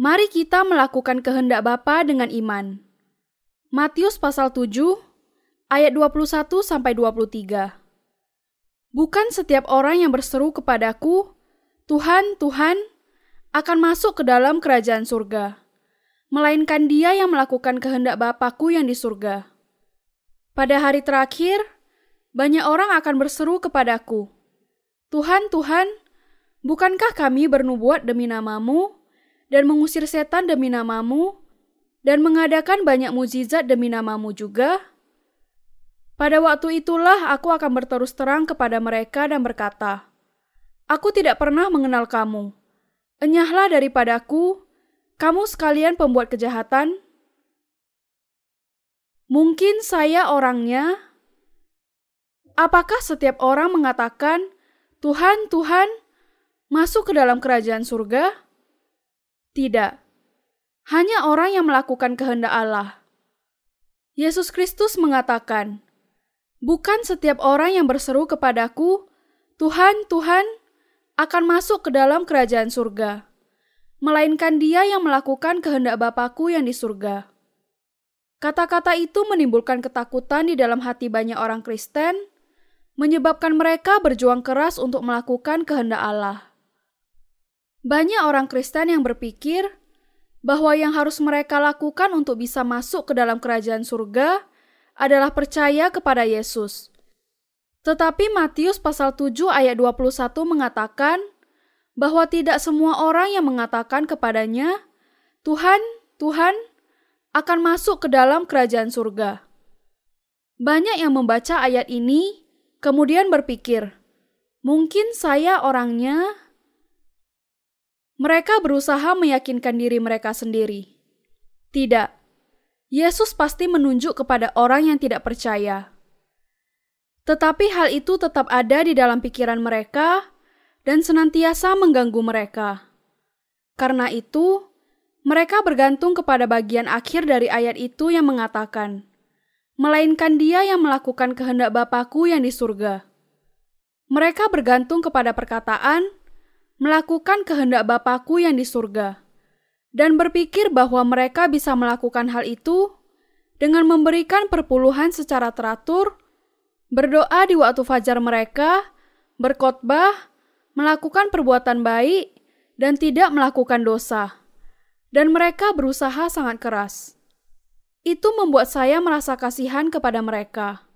Mari kita melakukan kehendak Bapa dengan iman. Matius pasal 7 ayat 21 sampai 23. Bukan setiap orang yang berseru kepadaku, Tuhan, Tuhan, akan masuk ke dalam kerajaan surga, melainkan dia yang melakukan kehendak Bapakku yang di surga. Pada hari terakhir, banyak orang akan berseru kepadaku, Tuhan, Tuhan, bukankah kami bernubuat demi namamu dan mengusir setan demi namamu dan mengadakan banyak mujizat demi namamu juga? Pada waktu itulah aku akan berterus terang kepada mereka dan berkata, Aku tidak pernah mengenal kamu. Enyahlah daripadaku, kamu sekalian pembuat kejahatan. Mungkin saya orangnya. Apakah setiap orang mengatakan, Tuhan, Tuhan, masuk ke dalam kerajaan surga? Tidak. Hanya orang yang melakukan kehendak Allah. Yesus Kristus mengatakan, Bukan setiap orang yang berseru kepadaku, Tuhan, Tuhan, akan masuk ke dalam kerajaan surga, melainkan dia yang melakukan kehendak Bapakku yang di surga. Kata-kata itu menimbulkan ketakutan di dalam hati banyak orang Kristen, menyebabkan mereka berjuang keras untuk melakukan kehendak Allah. Banyak orang Kristen yang berpikir bahwa yang harus mereka lakukan untuk bisa masuk ke dalam kerajaan surga adalah percaya kepada Yesus. Tetapi Matius pasal 7 ayat 21 mengatakan bahwa tidak semua orang yang mengatakan kepadanya, Tuhan, Tuhan, akan masuk ke dalam kerajaan surga. Banyak yang membaca ayat ini kemudian berpikir, mungkin saya orangnya. Mereka berusaha meyakinkan diri mereka sendiri. Tidak, Yesus pasti menunjuk kepada orang yang tidak percaya. Tetapi hal itu tetap ada di dalam pikiran mereka dan senantiasa mengganggu mereka. Karena itu, mereka bergantung kepada bagian akhir dari ayat itu yang mengatakan, "Melainkan Dia yang melakukan kehendak Bapakku yang di surga." Mereka bergantung kepada perkataan, "Melakukan kehendak Bapakku yang di surga." dan berpikir bahwa mereka bisa melakukan hal itu dengan memberikan perpuluhan secara teratur, berdoa di waktu fajar mereka, berkhotbah, melakukan perbuatan baik, dan tidak melakukan dosa. Dan mereka berusaha sangat keras. Itu membuat saya merasa kasihan kepada mereka.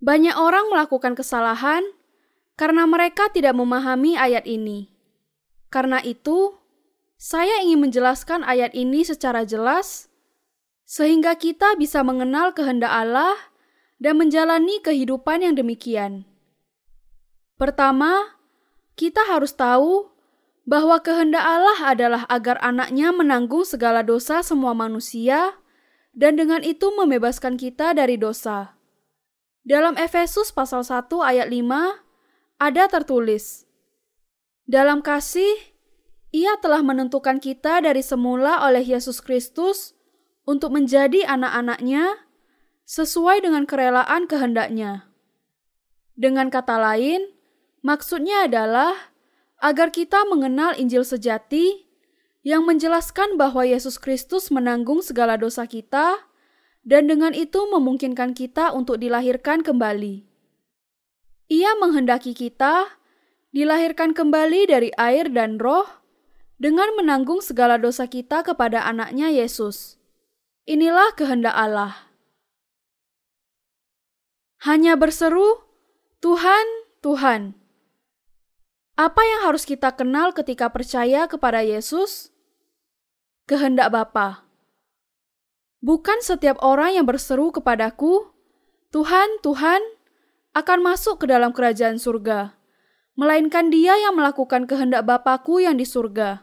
Banyak orang melakukan kesalahan karena mereka tidak memahami ayat ini. Karena itu, saya ingin menjelaskan ayat ini secara jelas, sehingga kita bisa mengenal kehendak Allah dan menjalani kehidupan yang demikian. Pertama, kita harus tahu bahwa kehendak Allah adalah agar anaknya menanggung segala dosa semua manusia dan dengan itu membebaskan kita dari dosa. Dalam Efesus pasal 1 ayat 5 ada tertulis, Dalam kasih, ia telah menentukan kita dari semula oleh Yesus Kristus untuk menjadi anak-anaknya sesuai dengan kerelaan kehendaknya. Dengan kata lain, maksudnya adalah agar kita mengenal Injil sejati yang menjelaskan bahwa Yesus Kristus menanggung segala dosa kita dan dengan itu memungkinkan kita untuk dilahirkan kembali. Ia menghendaki kita dilahirkan kembali dari air dan roh dengan menanggung segala dosa kita kepada anaknya Yesus. Inilah kehendak Allah. Hanya berseru, Tuhan, Tuhan. Apa yang harus kita kenal ketika percaya kepada Yesus? Kehendak Bapa. Bukan setiap orang yang berseru kepadaku, Tuhan, Tuhan, akan masuk ke dalam kerajaan surga, melainkan dia yang melakukan kehendak Bapakku yang di surga.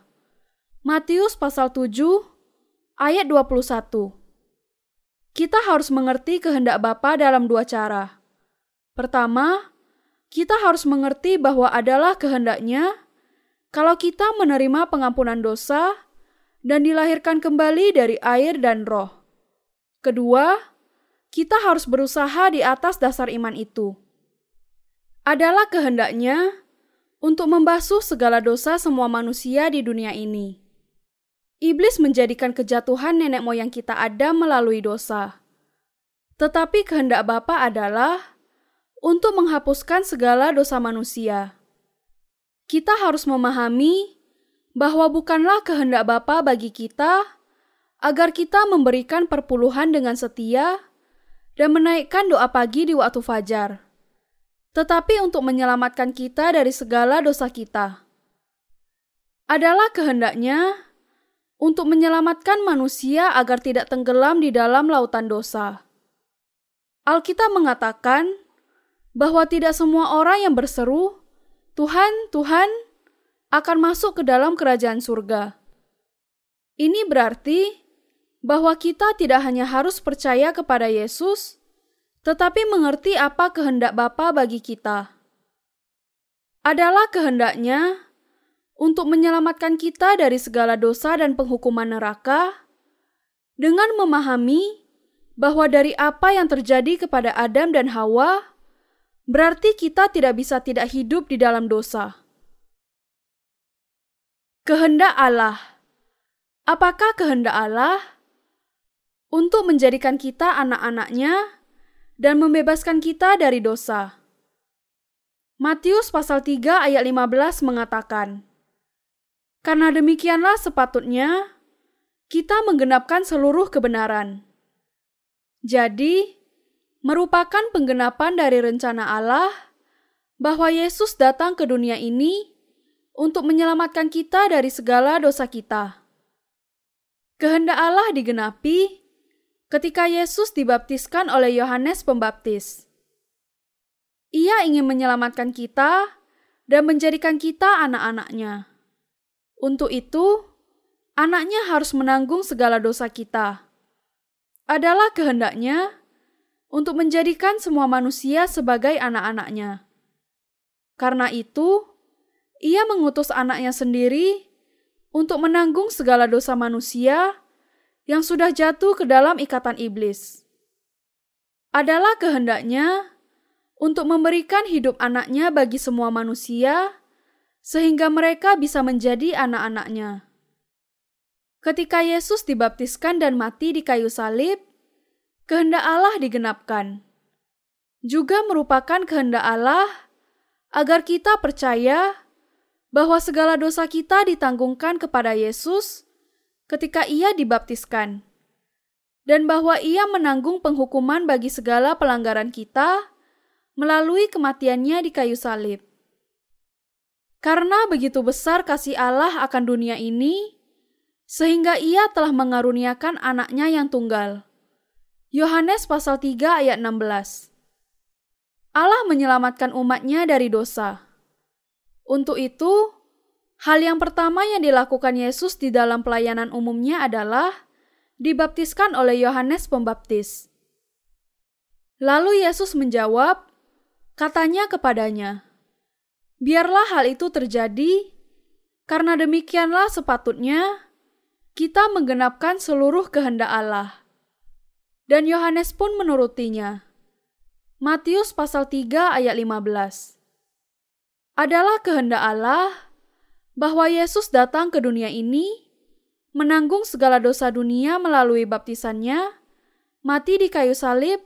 Matius pasal 7 ayat 21. Kita harus mengerti kehendak Bapa dalam dua cara. Pertama, kita harus mengerti bahwa adalah kehendaknya kalau kita menerima pengampunan dosa dan dilahirkan kembali dari air dan roh. Kedua, kita harus berusaha di atas dasar iman itu. Adalah kehendaknya untuk membasuh segala dosa semua manusia di dunia ini. Iblis menjadikan kejatuhan nenek moyang kita Adam melalui dosa. Tetapi kehendak Bapa adalah untuk menghapuskan segala dosa manusia. Kita harus memahami bahwa bukanlah kehendak Bapa bagi kita agar kita memberikan perpuluhan dengan setia dan menaikkan doa pagi di waktu fajar, tetapi untuk menyelamatkan kita dari segala dosa kita. Adalah kehendaknya untuk menyelamatkan manusia agar tidak tenggelam di dalam lautan dosa. Alkitab mengatakan bahwa tidak semua orang yang berseru, "Tuhan, Tuhan," akan masuk ke dalam kerajaan surga. Ini berarti bahwa kita tidak hanya harus percaya kepada Yesus, tetapi mengerti apa kehendak Bapa bagi kita. Adalah kehendaknya untuk menyelamatkan kita dari segala dosa dan penghukuman neraka, dengan memahami bahwa dari apa yang terjadi kepada Adam dan Hawa, berarti kita tidak bisa tidak hidup di dalam dosa. Kehendak Allah, apakah kehendak Allah untuk menjadikan kita anak-anaknya dan membebaskan kita dari dosa? Matius pasal 3 ayat 15 mengatakan, karena demikianlah sepatutnya kita menggenapkan seluruh kebenaran. Jadi, merupakan penggenapan dari rencana Allah bahwa Yesus datang ke dunia ini untuk menyelamatkan kita dari segala dosa kita. Kehendak Allah digenapi ketika Yesus dibaptiskan oleh Yohanes Pembaptis. Ia ingin menyelamatkan kita dan menjadikan kita anak-anaknya. Untuk itu, anaknya harus menanggung segala dosa kita. Adalah kehendaknya untuk menjadikan semua manusia sebagai anak-anaknya. Karena itu, ia mengutus anaknya sendiri untuk menanggung segala dosa manusia yang sudah jatuh ke dalam ikatan iblis. Adalah kehendaknya untuk memberikan hidup anaknya bagi semua manusia sehingga mereka bisa menjadi anak-anaknya. Ketika Yesus dibaptiskan dan mati di kayu salib, kehendak Allah digenapkan. Juga merupakan kehendak Allah agar kita percaya bahwa segala dosa kita ditanggungkan kepada Yesus ketika Ia dibaptiskan, dan bahwa Ia menanggung penghukuman bagi segala pelanggaran kita melalui kematiannya di kayu salib. Karena begitu besar kasih Allah akan dunia ini, sehingga ia telah mengaruniakan anaknya yang tunggal. Yohanes pasal 3 ayat 16 Allah menyelamatkan umatnya dari dosa. Untuk itu, hal yang pertama yang dilakukan Yesus di dalam pelayanan umumnya adalah dibaptiskan oleh Yohanes Pembaptis. Lalu Yesus menjawab, katanya kepadanya, Biarlah hal itu terjadi, karena demikianlah sepatutnya kita menggenapkan seluruh kehendak Allah. Dan Yohanes pun menurutinya. Matius pasal 3 ayat 15. Adalah kehendak Allah bahwa Yesus datang ke dunia ini, menanggung segala dosa dunia melalui baptisannya, mati di kayu salib,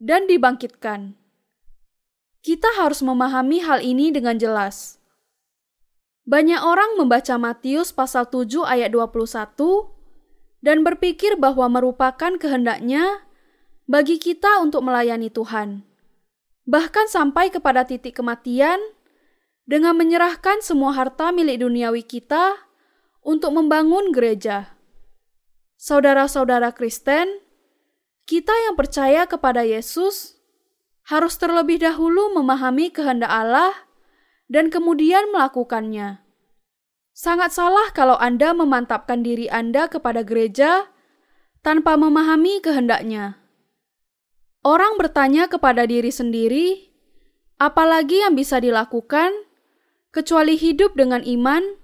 dan dibangkitkan. Kita harus memahami hal ini dengan jelas. Banyak orang membaca Matius pasal 7 ayat 21 dan berpikir bahwa merupakan kehendaknya bagi kita untuk melayani Tuhan. Bahkan sampai kepada titik kematian dengan menyerahkan semua harta milik duniawi kita untuk membangun gereja. Saudara-saudara Kristen, kita yang percaya kepada Yesus harus terlebih dahulu memahami kehendak Allah dan kemudian melakukannya. Sangat salah kalau Anda memantapkan diri Anda kepada gereja tanpa memahami kehendaknya. Orang bertanya kepada diri sendiri, apalagi yang bisa dilakukan kecuali hidup dengan iman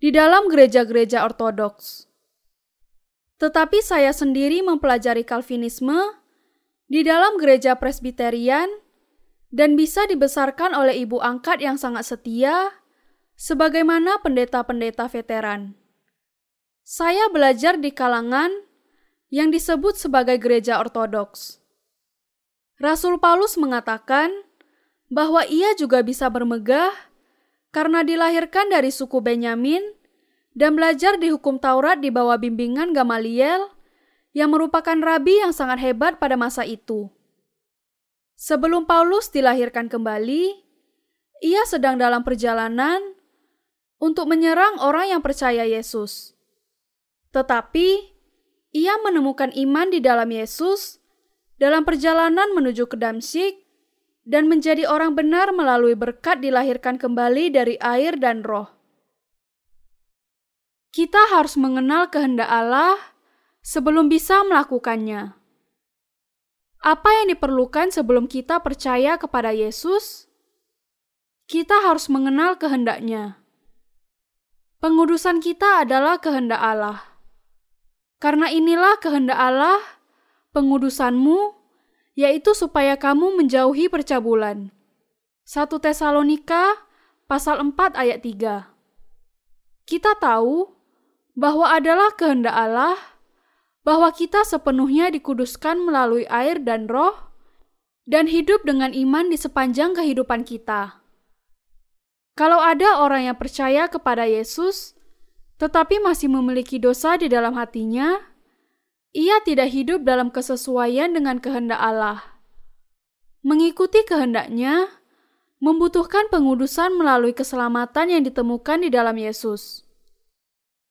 di dalam gereja-gereja ortodoks. Tetapi saya sendiri mempelajari Calvinisme di dalam gereja presbiterian dan bisa dibesarkan oleh ibu angkat yang sangat setia sebagaimana pendeta-pendeta veteran. Saya belajar di kalangan yang disebut sebagai gereja ortodoks. Rasul Paulus mengatakan bahwa ia juga bisa bermegah karena dilahirkan dari suku Benyamin dan belajar di hukum Taurat di bawah bimbingan Gamaliel yang merupakan rabi yang sangat hebat pada masa itu. Sebelum Paulus dilahirkan kembali, ia sedang dalam perjalanan untuk menyerang orang yang percaya Yesus. Tetapi ia menemukan iman di dalam Yesus dalam perjalanan menuju ke Damsyik dan menjadi orang benar melalui berkat dilahirkan kembali dari air dan roh. Kita harus mengenal kehendak Allah sebelum bisa melakukannya. Apa yang diperlukan sebelum kita percaya kepada Yesus? Kita harus mengenal kehendaknya. Pengudusan kita adalah kehendak Allah. Karena inilah kehendak Allah, pengudusanmu, yaitu supaya kamu menjauhi percabulan. 1 Tesalonika pasal 4 ayat 3. Kita tahu bahwa adalah kehendak Allah bahwa kita sepenuhnya dikuduskan melalui air dan roh dan hidup dengan iman di sepanjang kehidupan kita. Kalau ada orang yang percaya kepada Yesus, tetapi masih memiliki dosa di dalam hatinya, ia tidak hidup dalam kesesuaian dengan kehendak Allah. Mengikuti kehendaknya membutuhkan pengudusan melalui keselamatan yang ditemukan di dalam Yesus.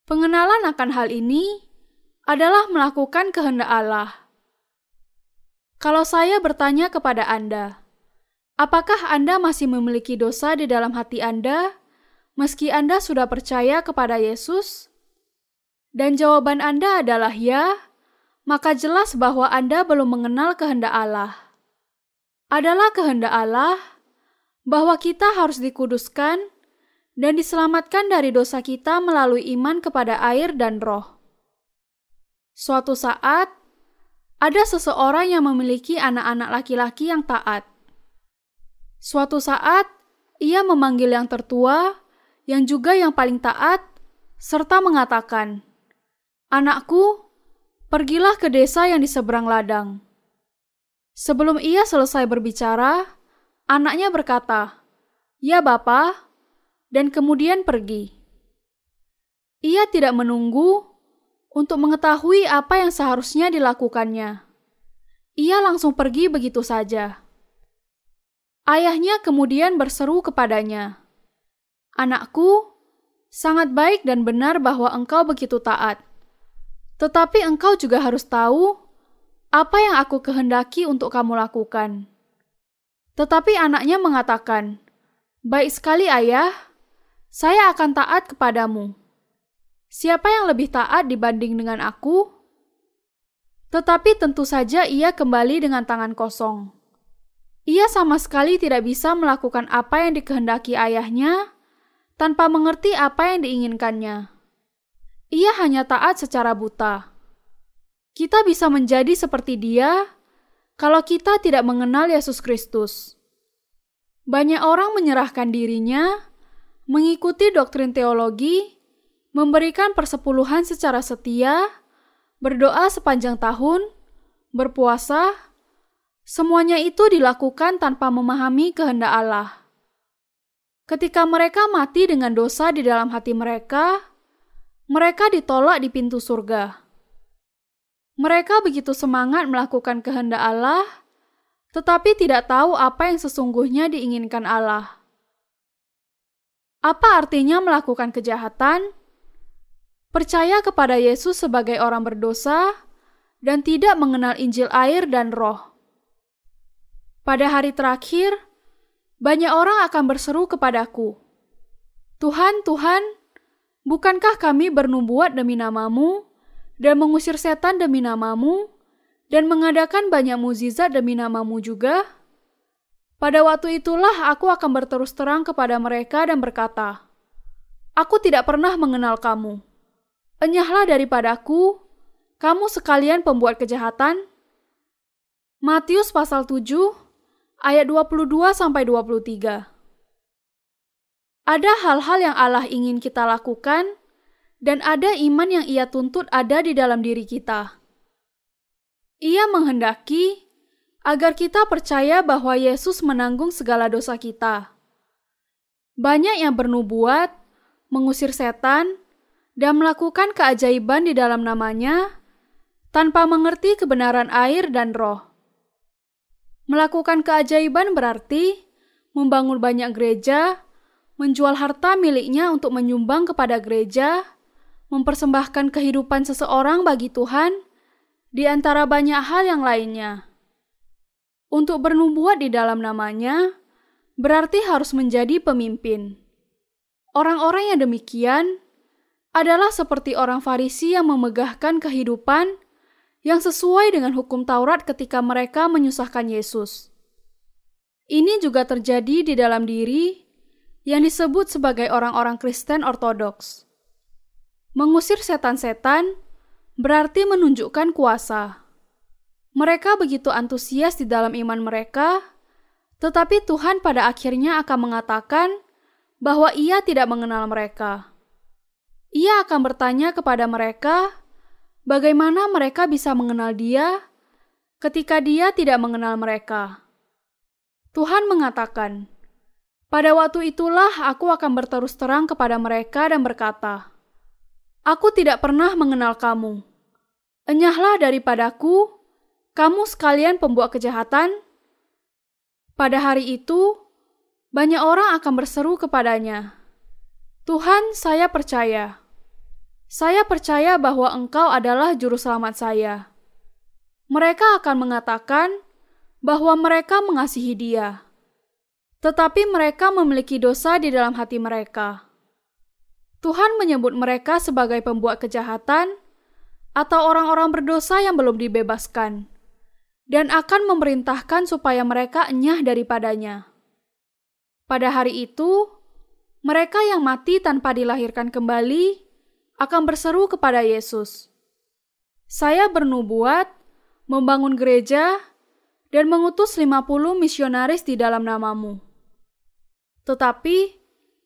Pengenalan akan hal ini adalah melakukan kehendak Allah. Kalau saya bertanya kepada Anda, apakah Anda masih memiliki dosa di dalam hati Anda? meski Anda sudah percaya kepada Yesus? Dan jawaban Anda adalah ya, maka jelas bahwa Anda belum mengenal kehendak Allah. Adalah kehendak Allah bahwa kita harus dikuduskan dan diselamatkan dari dosa kita melalui iman kepada air dan roh. Suatu saat, ada seseorang yang memiliki anak-anak laki-laki yang taat. Suatu saat, ia memanggil yang tertua yang juga yang paling taat, serta mengatakan, Anakku, pergilah ke desa yang di seberang ladang. Sebelum ia selesai berbicara, anaknya berkata, Ya Bapa, dan kemudian pergi. Ia tidak menunggu untuk mengetahui apa yang seharusnya dilakukannya. Ia langsung pergi begitu saja. Ayahnya kemudian berseru kepadanya, Anakku, sangat baik dan benar bahwa engkau begitu taat. Tetapi engkau juga harus tahu apa yang aku kehendaki untuk kamu lakukan. Tetapi anaknya mengatakan, "Baik sekali, Ayah, saya akan taat kepadamu." Siapa yang lebih taat dibanding dengan aku? Tetapi tentu saja ia kembali dengan tangan kosong. Ia sama sekali tidak bisa melakukan apa yang dikehendaki ayahnya tanpa mengerti apa yang diinginkannya. Ia hanya taat secara buta. Kita bisa menjadi seperti dia kalau kita tidak mengenal Yesus Kristus. Banyak orang menyerahkan dirinya, mengikuti doktrin teologi, memberikan persepuluhan secara setia, berdoa sepanjang tahun, berpuasa, semuanya itu dilakukan tanpa memahami kehendak Allah. Ketika mereka mati dengan dosa di dalam hati mereka, mereka ditolak di pintu surga. Mereka begitu semangat melakukan kehendak Allah, tetapi tidak tahu apa yang sesungguhnya diinginkan Allah. Apa artinya melakukan kejahatan? Percaya kepada Yesus sebagai orang berdosa dan tidak mengenal Injil air dan Roh. Pada hari terakhir, banyak orang akan berseru kepadaku, Tuhan, Tuhan, bukankah kami bernubuat demi namamu, dan mengusir setan demi namamu, dan mengadakan banyak mukjizat demi namamu juga? Pada waktu itulah aku akan berterus terang kepada mereka dan berkata, Aku tidak pernah mengenal kamu. Enyahlah daripadaku, kamu sekalian pembuat kejahatan. Matius pasal 7 ayat 22 sampai 23. Ada hal-hal yang Allah ingin kita lakukan dan ada iman yang ia tuntut ada di dalam diri kita. Ia menghendaki agar kita percaya bahwa Yesus menanggung segala dosa kita. Banyak yang bernubuat, mengusir setan, dan melakukan keajaiban di dalam namanya tanpa mengerti kebenaran air dan roh. Melakukan keajaiban berarti membangun banyak gereja, menjual harta miliknya untuk menyumbang kepada gereja, mempersembahkan kehidupan seseorang bagi Tuhan, di antara banyak hal yang lainnya. Untuk bernubuat di dalam namanya, berarti harus menjadi pemimpin. Orang-orang yang demikian adalah seperti orang Farisi yang memegahkan kehidupan yang sesuai dengan hukum Taurat ketika mereka menyusahkan Yesus. Ini juga terjadi di dalam diri yang disebut sebagai orang-orang Kristen Ortodoks. Mengusir setan-setan berarti menunjukkan kuasa. Mereka begitu antusias di dalam iman mereka, tetapi Tuhan pada akhirnya akan mengatakan bahwa Ia tidak mengenal mereka. Ia akan bertanya kepada mereka, bagaimana mereka bisa mengenal Dia ketika Dia tidak mengenal mereka. Tuhan mengatakan, pada waktu itulah aku akan berterus terang kepada mereka dan berkata, Aku tidak pernah mengenal kamu. Enyahlah daripadaku, kamu sekalian pembuat kejahatan. Pada hari itu, banyak orang akan berseru kepadanya, Tuhan, saya percaya. Saya percaya bahwa Engkau adalah Juru Selamat saya. Mereka akan mengatakan bahwa mereka mengasihi Dia tetapi mereka memiliki dosa di dalam hati mereka. Tuhan menyebut mereka sebagai pembuat kejahatan atau orang-orang berdosa yang belum dibebaskan, dan akan memerintahkan supaya mereka enyah daripadanya. Pada hari itu, mereka yang mati tanpa dilahirkan kembali akan berseru kepada Yesus, "Saya bernubuat, membangun gereja, dan mengutus 50 misionaris di dalam namamu." Tetapi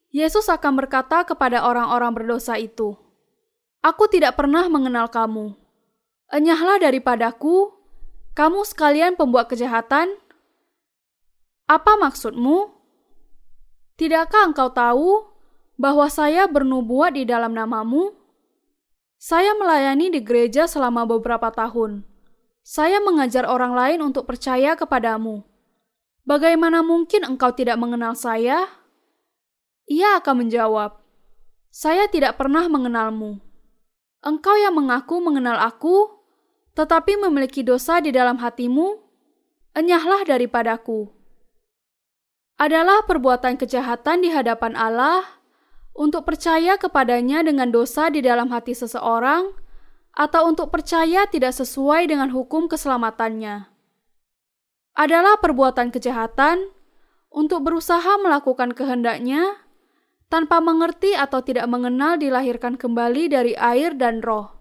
Yesus akan berkata kepada orang-orang berdosa itu, "Aku tidak pernah mengenal kamu. Enyahlah daripadaku, kamu sekalian pembuat kejahatan." Apa maksudmu? Tidakkah engkau tahu bahwa saya bernubuat di dalam namamu? Saya melayani di gereja selama beberapa tahun. Saya mengajar orang lain untuk percaya kepadamu. Bagaimana mungkin engkau tidak mengenal saya? Ia akan menjawab, "Saya tidak pernah mengenalmu. Engkau yang mengaku mengenal aku, tetapi memiliki dosa di dalam hatimu, enyahlah daripadaku." Adalah perbuatan kejahatan di hadapan Allah untuk percaya kepadanya dengan dosa di dalam hati seseorang, atau untuk percaya tidak sesuai dengan hukum keselamatannya adalah perbuatan kejahatan untuk berusaha melakukan kehendaknya tanpa mengerti atau tidak mengenal dilahirkan kembali dari air dan roh.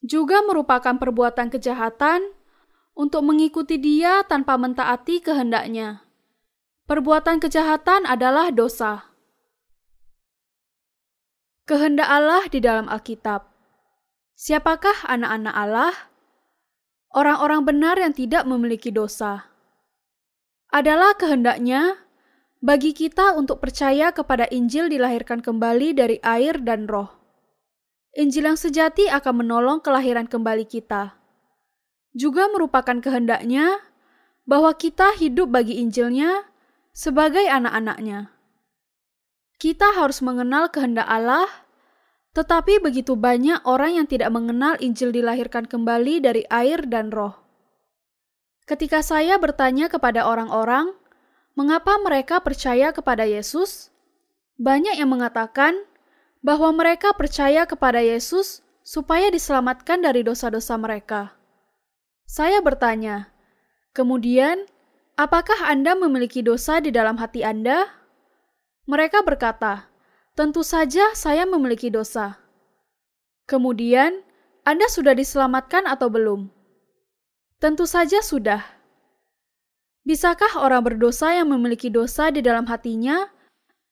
Juga merupakan perbuatan kejahatan untuk mengikuti dia tanpa mentaati kehendaknya. Perbuatan kejahatan adalah dosa. Kehendak Allah di dalam Alkitab. Siapakah anak-anak Allah? Orang-orang benar yang tidak memiliki dosa. Adalah kehendaknya bagi kita untuk percaya kepada Injil dilahirkan kembali dari air dan roh. Injil yang sejati akan menolong kelahiran kembali kita. Juga merupakan kehendaknya bahwa kita hidup bagi Injilnya sebagai anak-anaknya. Kita harus mengenal kehendak Allah tetapi begitu banyak orang yang tidak mengenal Injil dilahirkan kembali dari air dan roh. Ketika saya bertanya kepada orang-orang, mengapa mereka percaya kepada Yesus? Banyak yang mengatakan bahwa mereka percaya kepada Yesus supaya diselamatkan dari dosa-dosa mereka. Saya bertanya, kemudian, apakah Anda memiliki dosa di dalam hati Anda? Mereka berkata, Tentu saja saya memiliki dosa. Kemudian, Anda sudah diselamatkan atau belum? Tentu saja sudah. Bisakah orang berdosa yang memiliki dosa di dalam hatinya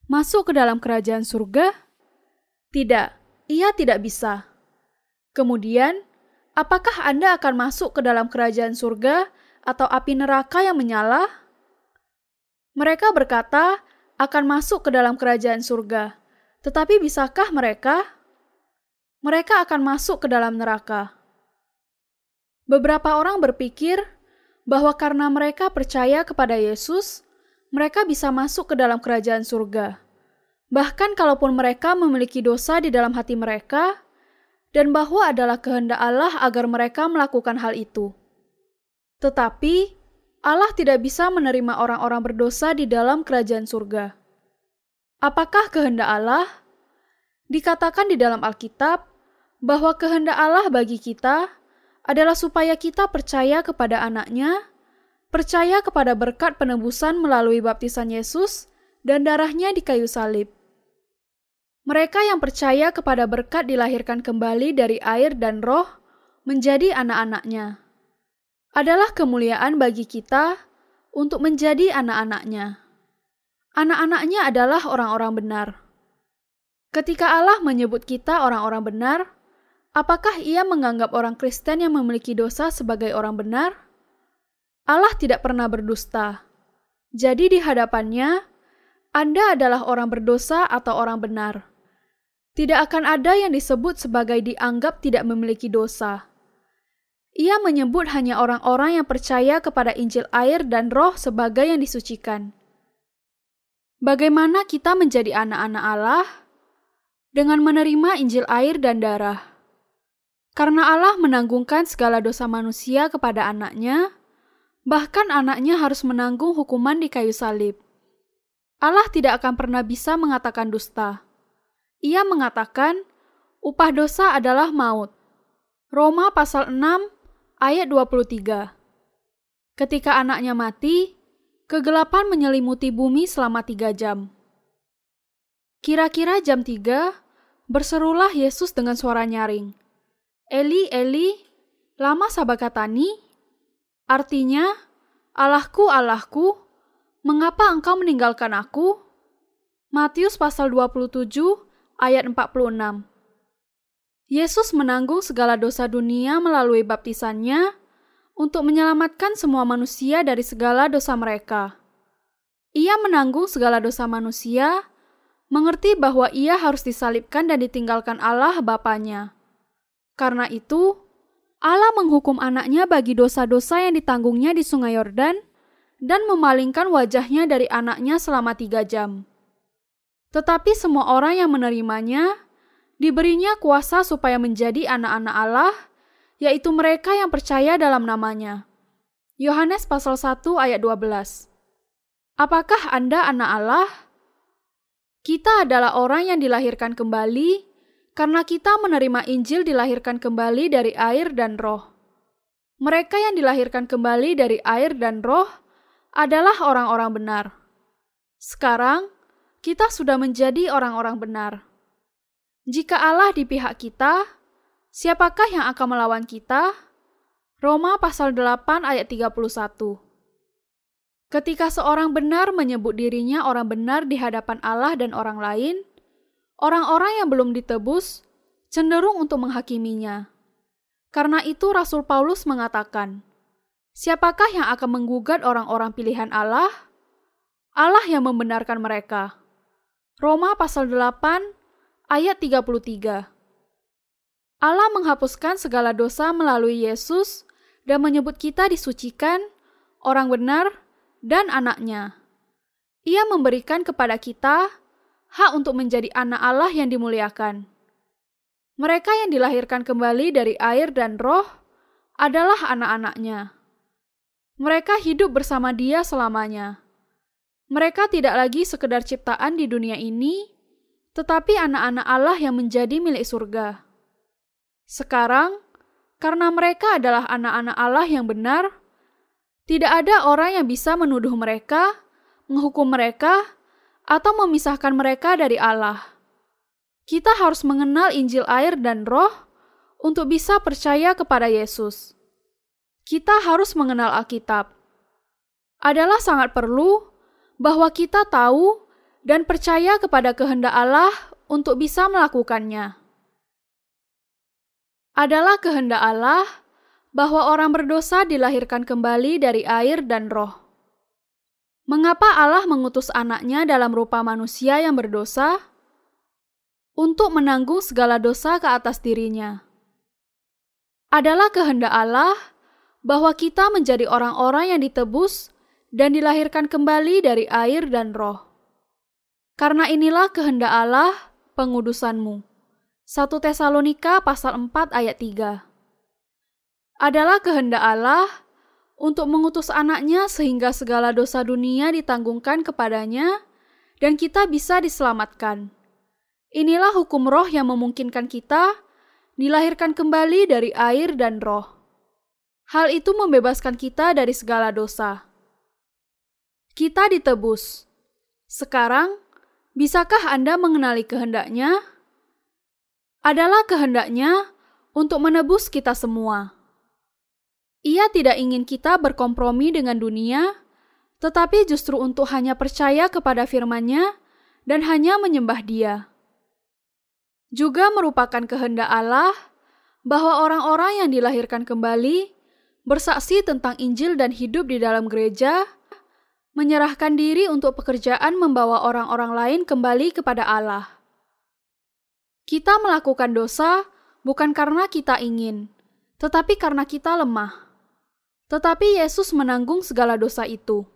masuk ke dalam kerajaan surga? Tidak, ia tidak bisa. Kemudian, apakah Anda akan masuk ke dalam kerajaan surga atau api neraka yang menyala? Mereka berkata akan masuk ke dalam kerajaan surga, tetapi bisakah mereka? Mereka akan masuk ke dalam neraka. Beberapa orang berpikir bahwa karena mereka percaya kepada Yesus, mereka bisa masuk ke dalam kerajaan surga. Bahkan kalaupun mereka memiliki dosa di dalam hati mereka, dan bahwa adalah kehendak Allah agar mereka melakukan hal itu. Tetapi, Allah tidak bisa menerima orang-orang berdosa di dalam kerajaan surga. Apakah kehendak Allah? Dikatakan di dalam Alkitab bahwa kehendak Allah bagi kita adalah supaya kita percaya kepada anaknya, percaya kepada berkat penebusan melalui baptisan Yesus dan darahnya di kayu salib. Mereka yang percaya kepada berkat dilahirkan kembali dari air dan roh menjadi anak-anaknya. Adalah kemuliaan bagi kita untuk menjadi anak-anaknya. Anak-anaknya adalah orang-orang benar. Ketika Allah menyebut kita orang-orang benar, apakah ia menganggap orang Kristen yang memiliki dosa sebagai orang benar? Allah tidak pernah berdusta. Jadi di hadapannya, Anda adalah orang berdosa atau orang benar tidak akan ada yang disebut sebagai dianggap tidak memiliki dosa. Ia menyebut hanya orang-orang yang percaya kepada Injil air dan roh sebagai yang disucikan. Bagaimana kita menjadi anak-anak Allah? Dengan menerima Injil air dan darah. Karena Allah menanggungkan segala dosa manusia kepada anaknya, bahkan anaknya harus menanggung hukuman di kayu salib. Allah tidak akan pernah bisa mengatakan dusta. Ia mengatakan, upah dosa adalah maut. Roma pasal 6 ayat 23. Ketika anaknya mati, kegelapan menyelimuti bumi selama tiga jam. Kira-kira jam tiga, berserulah Yesus dengan suara nyaring. Eli, Eli, lama sabakatani? Artinya, Allahku, Allahku, mengapa engkau meninggalkan aku? Matius pasal 27 ayat 46. Yesus menanggung segala dosa dunia melalui baptisannya untuk menyelamatkan semua manusia dari segala dosa mereka. Ia menanggung segala dosa manusia, mengerti bahwa ia harus disalibkan dan ditinggalkan Allah Bapaknya. Karena itu, Allah menghukum anaknya bagi dosa-dosa yang ditanggungnya di sungai Yordan dan memalingkan wajahnya dari anaknya selama tiga jam. Tetapi semua orang yang menerimanya diberinya kuasa supaya menjadi anak-anak Allah, yaitu mereka yang percaya dalam namanya. Yohanes pasal 1 ayat 12. Apakah Anda anak Allah? Kita adalah orang yang dilahirkan kembali karena kita menerima Injil dilahirkan kembali dari air dan roh. Mereka yang dilahirkan kembali dari air dan roh adalah orang-orang benar. Sekarang, kita sudah menjadi orang-orang benar. Jika Allah di pihak kita, siapakah yang akan melawan kita? Roma pasal 8 ayat 31. Ketika seorang benar menyebut dirinya orang benar di hadapan Allah dan orang lain, orang-orang yang belum ditebus cenderung untuk menghakiminya. Karena itu Rasul Paulus mengatakan, Siapakah yang akan menggugat orang-orang pilihan Allah? Allah yang membenarkan mereka. Roma pasal 8 ayat 33. Allah menghapuskan segala dosa melalui Yesus dan menyebut kita disucikan, orang benar, dan anaknya. Ia memberikan kepada kita hak untuk menjadi anak Allah yang dimuliakan. Mereka yang dilahirkan kembali dari air dan roh adalah anak-anaknya. Mereka hidup bersama dia selamanya. Mereka tidak lagi sekedar ciptaan di dunia ini, tetapi anak-anak Allah yang menjadi milik surga. Sekarang, karena mereka adalah anak-anak Allah yang benar, tidak ada orang yang bisa menuduh mereka, menghukum mereka, atau memisahkan mereka dari Allah. Kita harus mengenal Injil air dan Roh untuk bisa percaya kepada Yesus. Kita harus mengenal Alkitab. Adalah sangat perlu bahwa kita tahu dan percaya kepada kehendak Allah untuk bisa melakukannya. Adalah kehendak Allah bahwa orang berdosa dilahirkan kembali dari air dan roh. Mengapa Allah mengutus anaknya dalam rupa manusia yang berdosa? Untuk menanggung segala dosa ke atas dirinya. Adalah kehendak Allah bahwa kita menjadi orang-orang yang ditebus dan dilahirkan kembali dari air dan roh. Karena inilah kehendak Allah pengudusanmu. 1 Tesalonika pasal 4 ayat 3 Adalah kehendak Allah untuk mengutus anaknya sehingga segala dosa dunia ditanggungkan kepadanya dan kita bisa diselamatkan. Inilah hukum roh yang memungkinkan kita dilahirkan kembali dari air dan roh. Hal itu membebaskan kita dari segala dosa. Kita ditebus. Sekarang, bisakah Anda mengenali kehendaknya? Adalah kehendaknya untuk menebus kita semua. Ia tidak ingin kita berkompromi dengan dunia, tetapi justru untuk hanya percaya kepada firman-Nya dan hanya menyembah Dia. Juga merupakan kehendak Allah bahwa orang-orang yang dilahirkan kembali bersaksi tentang Injil dan hidup di dalam gereja, menyerahkan diri untuk pekerjaan membawa orang-orang lain kembali kepada Allah. Kita melakukan dosa bukan karena kita ingin, tetapi karena kita lemah. Tetapi Yesus menanggung segala dosa itu.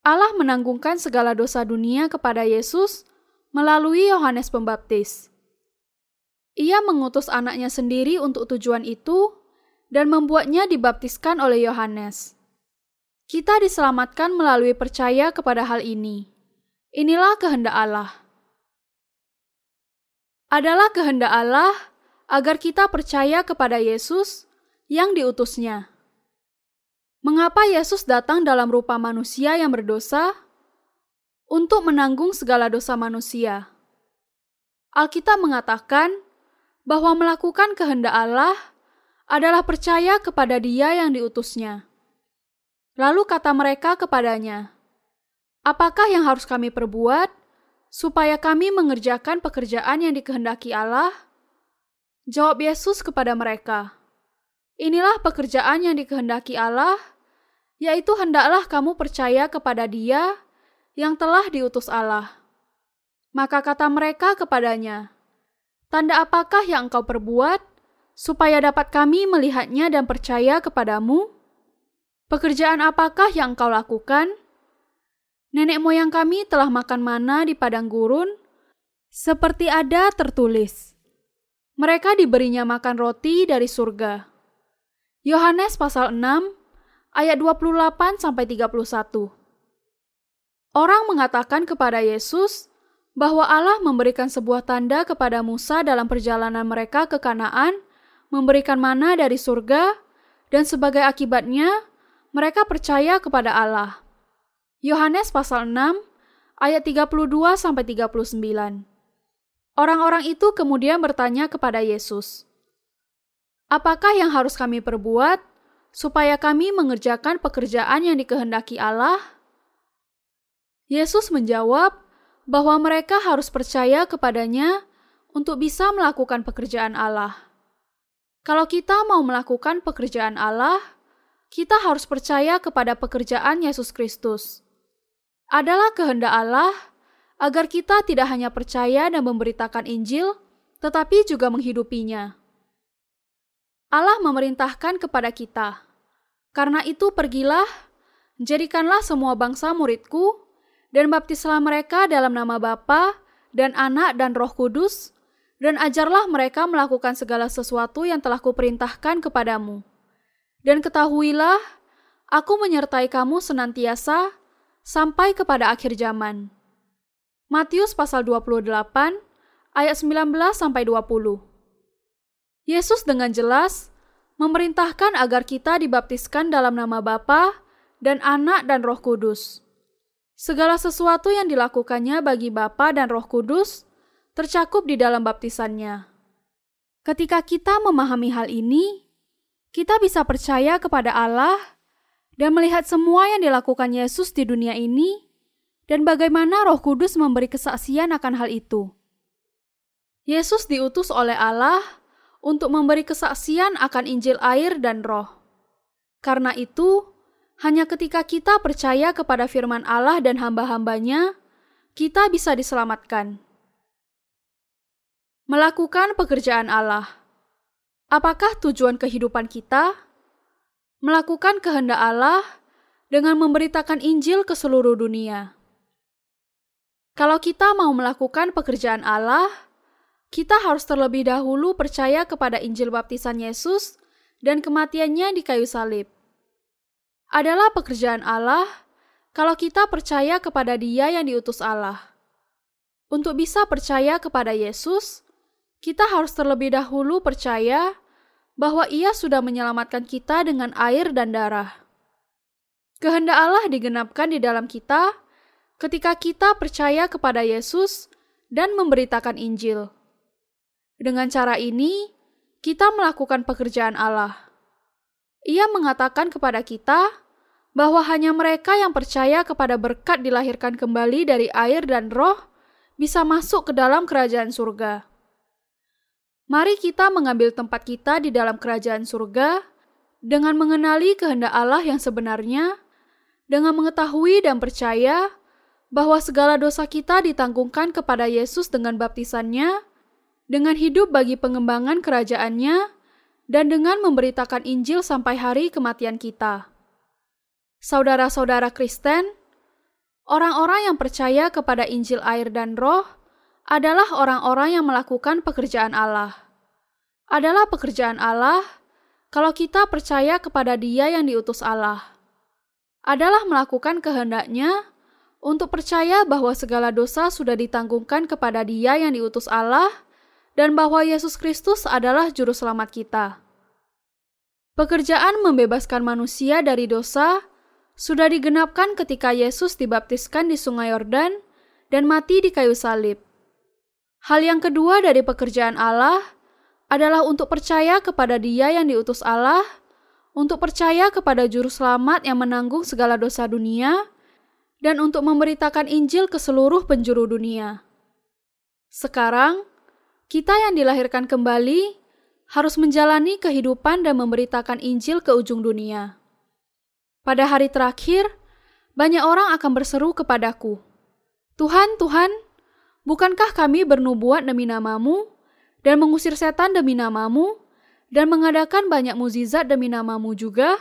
Allah menanggungkan segala dosa dunia kepada Yesus melalui Yohanes Pembaptis. Ia mengutus anaknya sendiri untuk tujuan itu dan membuatnya dibaptiskan oleh Yohanes. Kita diselamatkan melalui percaya kepada hal ini. Inilah kehendak Allah. Adalah kehendak Allah agar kita percaya kepada Yesus yang diutusnya. Mengapa Yesus datang dalam rupa manusia yang berdosa? Untuk menanggung segala dosa manusia. Alkitab mengatakan bahwa melakukan kehendak Allah adalah percaya kepada Dia yang diutusnya. Lalu kata mereka kepadanya, "Apakah yang harus kami perbuat supaya kami mengerjakan pekerjaan yang dikehendaki Allah?" Jawab Yesus kepada mereka, "Inilah pekerjaan yang dikehendaki Allah." yaitu hendaklah kamu percaya kepada Dia yang telah diutus Allah. Maka kata mereka kepadanya, "Tanda apakah yang engkau perbuat supaya dapat kami melihatnya dan percaya kepadamu? Pekerjaan apakah yang engkau lakukan? Nenek moyang kami telah makan mana di padang gurun, seperti ada tertulis. Mereka diberinya makan roti dari surga." Yohanes pasal 6 ayat 28 sampai 31. Orang mengatakan kepada Yesus bahwa Allah memberikan sebuah tanda kepada Musa dalam perjalanan mereka ke Kanaan, memberikan mana dari surga, dan sebagai akibatnya mereka percaya kepada Allah. Yohanes pasal 6 ayat 32 sampai 39. Orang-orang itu kemudian bertanya kepada Yesus, "Apakah yang harus kami perbuat supaya kami mengerjakan pekerjaan yang dikehendaki Allah? Yesus menjawab bahwa mereka harus percaya kepadanya untuk bisa melakukan pekerjaan Allah. Kalau kita mau melakukan pekerjaan Allah, kita harus percaya kepada pekerjaan Yesus Kristus. Adalah kehendak Allah agar kita tidak hanya percaya dan memberitakan Injil, tetapi juga menghidupinya. Allah memerintahkan kepada kita, "Karena itu pergilah, jadikanlah semua bangsa muridku, dan baptislah mereka dalam nama Bapa dan Anak dan Roh Kudus, dan ajarlah mereka melakukan segala sesuatu yang telah kuperintahkan kepadamu. Dan ketahuilah, aku menyertai kamu senantiasa sampai kepada akhir zaman." Matius pasal 28 ayat 19 sampai 20. Yesus dengan jelas memerintahkan agar kita dibaptiskan dalam nama Bapa dan Anak dan Roh Kudus. Segala sesuatu yang dilakukannya bagi Bapa dan Roh Kudus tercakup di dalam baptisannya. Ketika kita memahami hal ini, kita bisa percaya kepada Allah dan melihat semua yang dilakukan Yesus di dunia ini dan bagaimana Roh Kudus memberi kesaksian akan hal itu. Yesus diutus oleh Allah untuk memberi kesaksian akan Injil air dan Roh. Karena itu, hanya ketika kita percaya kepada firman Allah dan hamba-hambanya, kita bisa diselamatkan. Melakukan pekerjaan Allah. Apakah tujuan kehidupan kita? Melakukan kehendak Allah dengan memberitakan Injil ke seluruh dunia. Kalau kita mau melakukan pekerjaan Allah, kita harus terlebih dahulu percaya kepada Injil baptisan Yesus dan kematiannya di kayu salib. Adalah pekerjaan Allah kalau kita percaya kepada Dia yang diutus Allah. Untuk bisa percaya kepada Yesus, kita harus terlebih dahulu percaya bahwa Ia sudah menyelamatkan kita dengan air dan darah. Kehendak Allah digenapkan di dalam kita ketika kita percaya kepada Yesus dan memberitakan Injil. Dengan cara ini, kita melakukan pekerjaan Allah. Ia mengatakan kepada kita bahwa hanya mereka yang percaya kepada berkat dilahirkan kembali dari air dan roh bisa masuk ke dalam kerajaan surga. Mari kita mengambil tempat kita di dalam kerajaan surga dengan mengenali kehendak Allah yang sebenarnya, dengan mengetahui dan percaya bahwa segala dosa kita ditanggungkan kepada Yesus dengan baptisannya, dengan hidup bagi pengembangan kerajaannya, dan dengan memberitakan Injil sampai hari kematian kita. Saudara-saudara Kristen, orang-orang yang percaya kepada Injil air dan roh adalah orang-orang yang melakukan pekerjaan Allah. Adalah pekerjaan Allah kalau kita percaya kepada dia yang diutus Allah. Adalah melakukan kehendaknya untuk percaya bahwa segala dosa sudah ditanggungkan kepada Dia yang diutus Allah dan bahwa Yesus Kristus adalah juru selamat kita. Pekerjaan membebaskan manusia dari dosa sudah digenapkan ketika Yesus dibaptiskan di Sungai Yordan dan mati di kayu salib. Hal yang kedua dari pekerjaan Allah adalah untuk percaya kepada Dia yang diutus Allah, untuk percaya kepada Juru Selamat yang menanggung segala dosa dunia, dan untuk memberitakan Injil ke seluruh penjuru dunia. Sekarang, kita yang dilahirkan kembali harus menjalani kehidupan dan memberitakan Injil ke ujung dunia. Pada hari terakhir, banyak orang akan berseru kepadaku, Tuhan, Tuhan, bukankah kami bernubuat demi namamu, dan mengusir setan demi namamu, dan mengadakan banyak muzizat demi namamu juga?'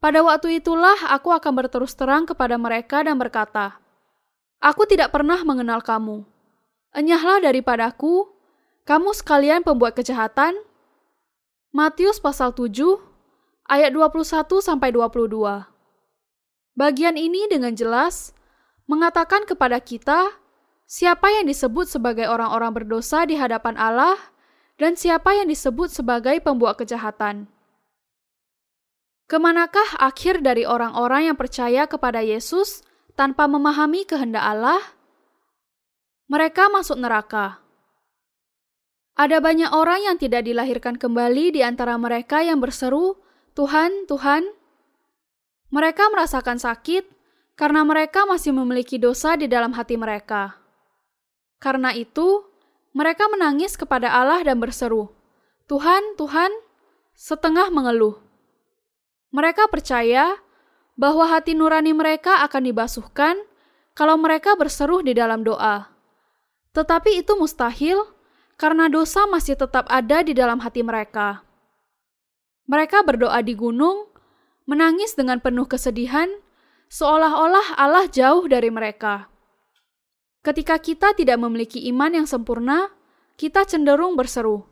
Pada waktu itulah aku akan berterus terang kepada mereka dan berkata, Aku tidak pernah mengenal kamu. Enyahlah daripadaku, kamu sekalian pembuat kejahatan. Matius pasal 7 ayat 21 sampai 22. Bagian ini dengan jelas mengatakan kepada kita siapa yang disebut sebagai orang-orang berdosa di hadapan Allah dan siapa yang disebut sebagai pembuat kejahatan. Ke manakah akhir dari orang-orang yang percaya kepada Yesus tanpa memahami kehendak Allah? Mereka masuk neraka. Ada banyak orang yang tidak dilahirkan kembali di antara mereka yang berseru, "Tuhan, Tuhan." Mereka merasakan sakit karena mereka masih memiliki dosa di dalam hati mereka. Karena itu, mereka menangis kepada Allah dan berseru, "Tuhan, Tuhan," setengah mengeluh. Mereka percaya bahwa hati nurani mereka akan dibasuhkan kalau mereka berseru di dalam doa. Tetapi itu mustahil karena dosa masih tetap ada di dalam hati mereka. Mereka berdoa di gunung, menangis dengan penuh kesedihan, seolah-olah Allah jauh dari mereka. Ketika kita tidak memiliki iman yang sempurna, kita cenderung berseru,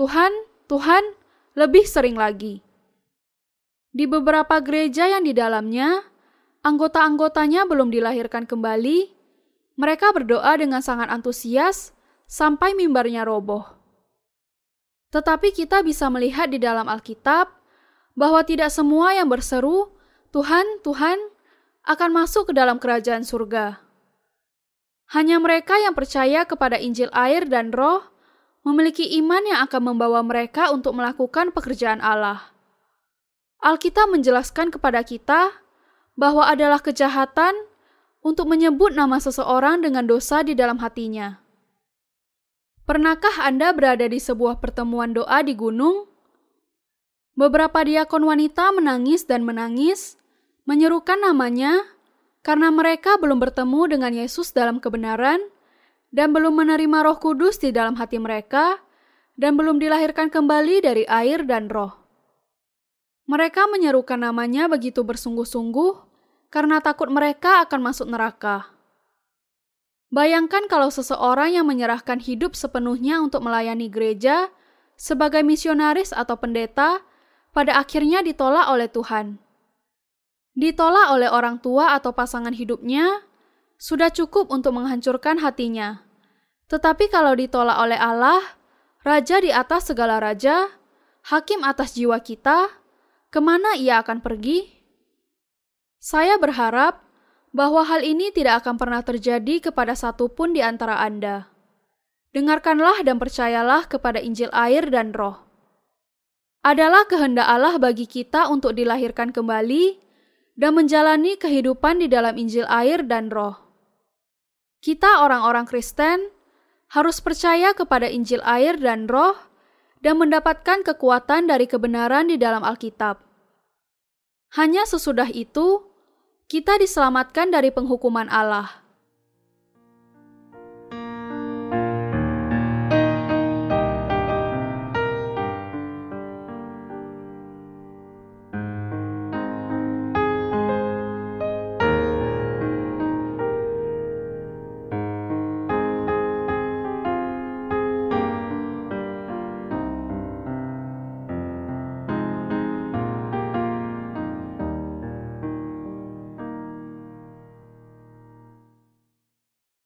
"Tuhan, Tuhan, lebih sering lagi." Di beberapa gereja yang di dalamnya, anggota-anggotanya belum dilahirkan kembali, mereka berdoa dengan sangat antusias sampai mimbarnya roboh. Tetapi kita bisa melihat di dalam Alkitab bahwa tidak semua yang berseru, "Tuhan, Tuhan," akan masuk ke dalam kerajaan surga. Hanya mereka yang percaya kepada Injil air dan Roh memiliki iman yang akan membawa mereka untuk melakukan pekerjaan Allah. Alkitab menjelaskan kepada kita bahwa adalah kejahatan untuk menyebut nama seseorang dengan dosa di dalam hatinya. Pernahkah Anda berada di sebuah pertemuan doa di gunung? Beberapa diakon wanita menangis dan menangis, menyerukan namanya karena mereka belum bertemu dengan Yesus dalam kebenaran dan belum menerima Roh Kudus di dalam hati mereka dan belum dilahirkan kembali dari air dan Roh. Mereka menyerukan namanya begitu bersungguh-sungguh karena takut mereka akan masuk neraka. Bayangkan kalau seseorang yang menyerahkan hidup sepenuhnya untuk melayani gereja sebagai misionaris atau pendeta pada akhirnya ditolak oleh Tuhan. Ditolak oleh orang tua atau pasangan hidupnya, sudah cukup untuk menghancurkan hatinya. Tetapi kalau ditolak oleh Allah, Raja di atas segala raja, Hakim atas jiwa kita, ke mana ia akan pergi? Saya berharap bahwa hal ini tidak akan pernah terjadi kepada satupun di antara Anda. Dengarkanlah dan percayalah kepada Injil air dan roh adalah kehendak Allah bagi kita untuk dilahirkan kembali dan menjalani kehidupan di dalam Injil air dan roh. Kita orang-orang Kristen harus percaya kepada Injil air dan roh dan mendapatkan kekuatan dari kebenaran di dalam Alkitab. Hanya sesudah itu, kita diselamatkan dari penghukuman Allah.